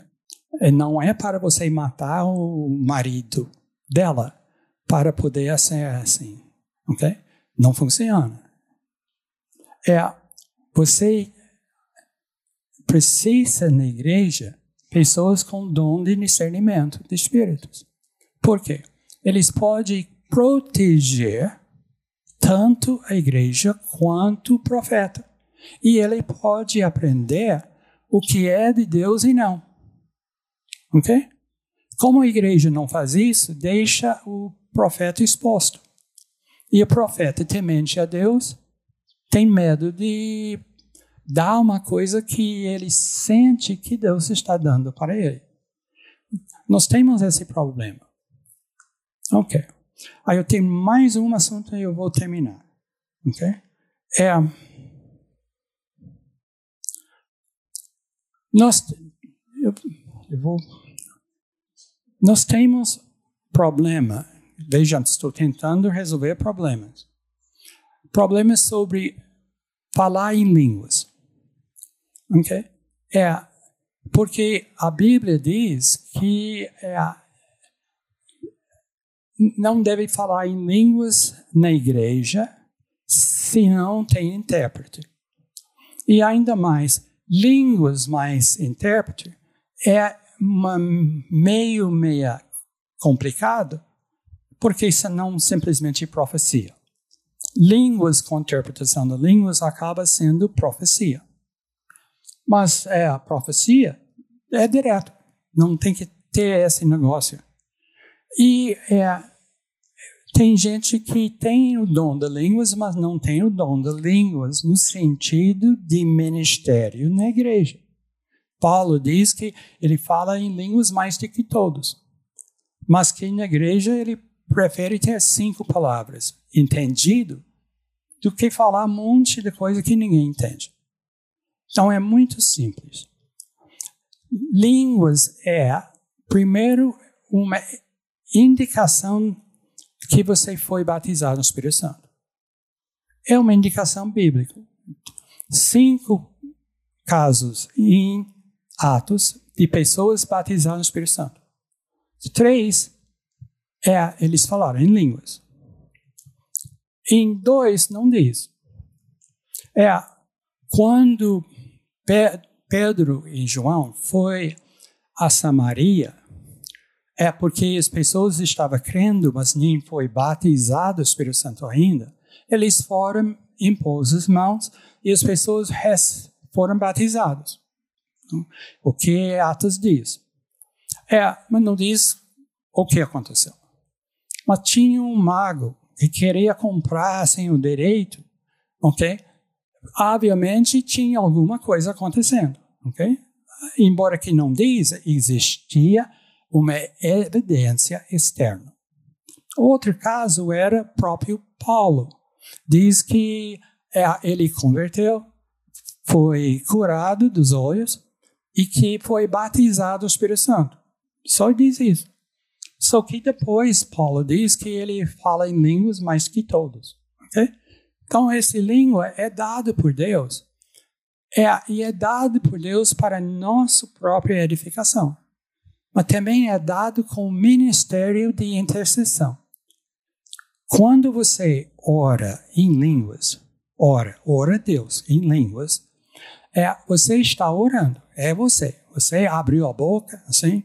Não é para você matar o marido dela para poder ser assim. Ok? Não funciona. É, você precisa na igreja pessoas com dom de discernimento de espíritos. Por quê? Eles podem proteger tanto a igreja quanto o profeta. E ele pode aprender o que é de Deus e não. Ok? Como a igreja não faz isso, deixa o profeta exposto. E o profeta, temente a Deus, tem medo de dar uma coisa que ele sente que Deus está dando para ele. Nós temos esse problema. Ok. Aí eu tenho mais um assunto e eu vou terminar. Ok? É. Nós, eu, eu vou, nós temos problema. Veja, estou tentando resolver problemas. Problemas sobre falar em línguas. Ok? É porque a Bíblia diz que é, não deve falar em línguas na igreja se não tem intérprete. E ainda mais, línguas mais intérprete é uma meio meia complicado, porque isso não simplesmente profecia. Línguas com interpretação de línguas acaba sendo profecia. Mas é, a profecia é direto, não tem que ter esse negócio. E é, tem gente que tem o dom de línguas, mas não tem o dom de línguas no sentido de ministério na igreja. Paulo diz que ele fala em línguas mais do que todos, mas que na igreja ele prefere ter cinco palavras, entendido, do que falar um monte de coisa que ninguém entende. Então é muito simples. Línguas é, primeiro, uma indicação que você foi batizado no Espírito Santo. É uma indicação bíblica. Cinco casos em Atos de pessoas batizadas no Espírito Santo. Três, é, eles falaram em línguas. Em dois, não diz. É, quando Pedro e João foi a Samaria, é porque as pessoas estavam crendo, mas nem foi batizado o Espírito Santo ainda. Eles foram impôs as mãos e as pessoas foram batizadas. O que Atos diz. É, mas não diz o que aconteceu. Mas tinha um mago que queria comprar sem o direito, ok? Obviamente tinha alguma coisa acontecendo, ok? Embora que não diz, existia uma evidência externa. Outro caso era próprio Paulo. Diz que é, ele converteu, foi curado dos olhos e que foi batizado no Espírito Santo. Só diz isso. Só que depois Paulo diz que ele fala em línguas mais que todos. Okay? Então, essa língua é dada por Deus. É, e é dada por Deus para nossa própria edificação mas também é dado com o ministério de intercessão. Quando você ora em línguas, ora, ora a Deus em línguas, é, você está orando, é você. Você abriu a boca, assim,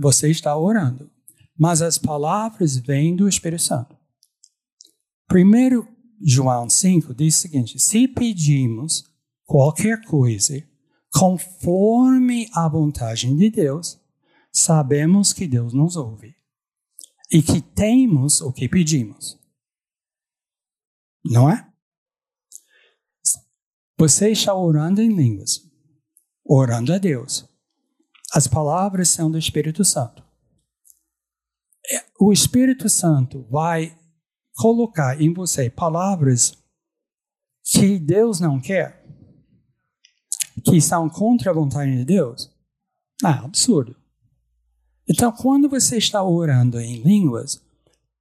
você está orando. Mas as palavras vêm do Espírito Santo. Primeiro João 5 diz o seguinte: se pedimos qualquer coisa conforme a vontade de Deus, sabemos que Deus nos ouve e que temos o que pedimos. Não é? Você está orando em línguas, orando a Deus. As palavras são do Espírito Santo. É, o Espírito Santo vai colocar em você palavras que Deus não quer, que são contra a vontade de Deus. Ah, absurdo. Então, quando você está orando em línguas,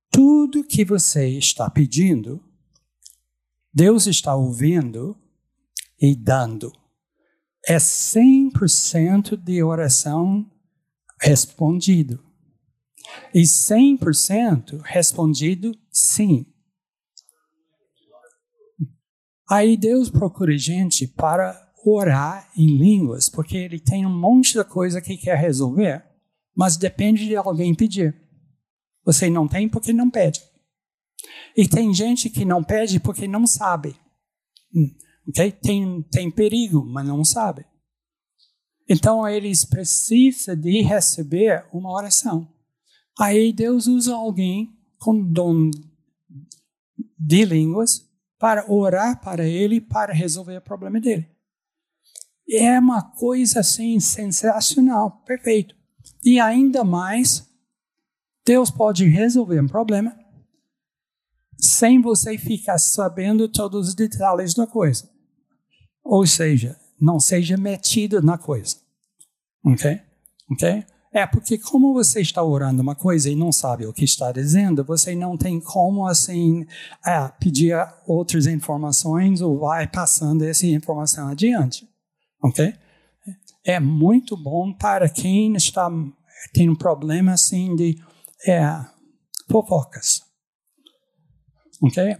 tudo que você está pedindo, Deus está ouvindo e dando. É 100% de oração respondido. E 100% respondido sim. Aí Deus procura gente para orar em línguas, porque ele tem um monte de coisa que quer resolver, mas depende de alguém pedir. Você não tem porque não pede. E tem gente que não pede porque não sabe. Hum, okay? Tem, tem perigo, mas não sabe. Então eles precisam de receber uma oração. Aí Deus usa alguém com dom de línguas para orar para ele para resolver o problema dele. É uma coisa assim sensacional, perfeito. E ainda mais, Deus pode resolver um problema sem você ficar sabendo todos os detalhes da coisa. Ou seja, não seja metido na coisa. Ok? Ok? É porque como você está orando uma coisa e não sabe o que está dizendo, você não tem como assim é, pedir outras informações ou vai passando essa informação adiante, ok? É muito bom para quem está tem um problema assim de é, fofocas, ok?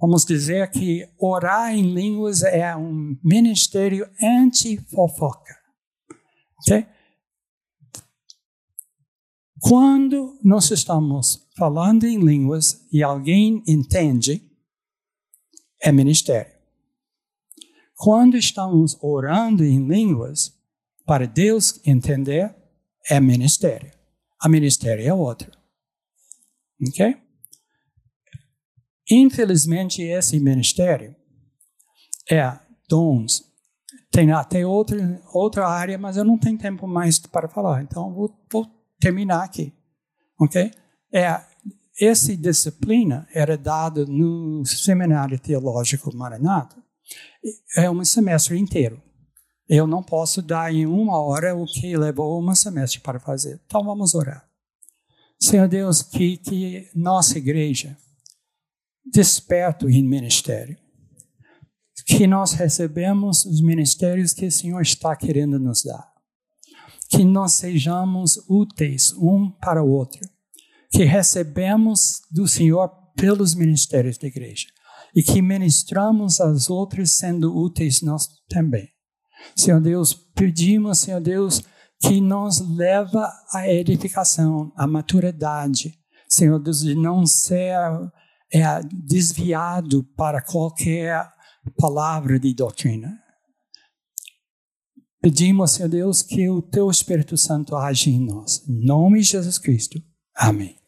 Vamos dizer que orar em línguas é um ministério anti-fofoca, ok? Quando nós estamos falando em línguas e alguém entende, é ministério. Quando estamos orando em línguas para Deus entender, é ministério. A ministério é outro. Ok? Infelizmente, esse ministério é dons. Tem até outra, outra área, mas eu não tenho tempo mais para falar. Então, vou, vou terminar aqui. Ok? É, essa disciplina era dada no Seminário Teológico Maranata. É um semestre inteiro. Eu não posso dar em uma hora o que levou um semestre para fazer. Então vamos orar. Senhor Deus, que, que nossa igreja desperta em ministério. Que nós recebemos os ministérios que o Senhor está querendo nos dar que nós sejamos úteis um para o outro, que recebemos do Senhor pelos ministérios da igreja e que ministramos aos outros sendo úteis nós também. Senhor Deus, pedimos, Senhor Deus, que nos leva à edificação, à maturidade, Senhor Deus, de não ser é, desviado para qualquer palavra de doutrina. Pedimos, Senhor Deus, que o Teu Espírito Santo age em nós. Em nome de Jesus Cristo. Amém.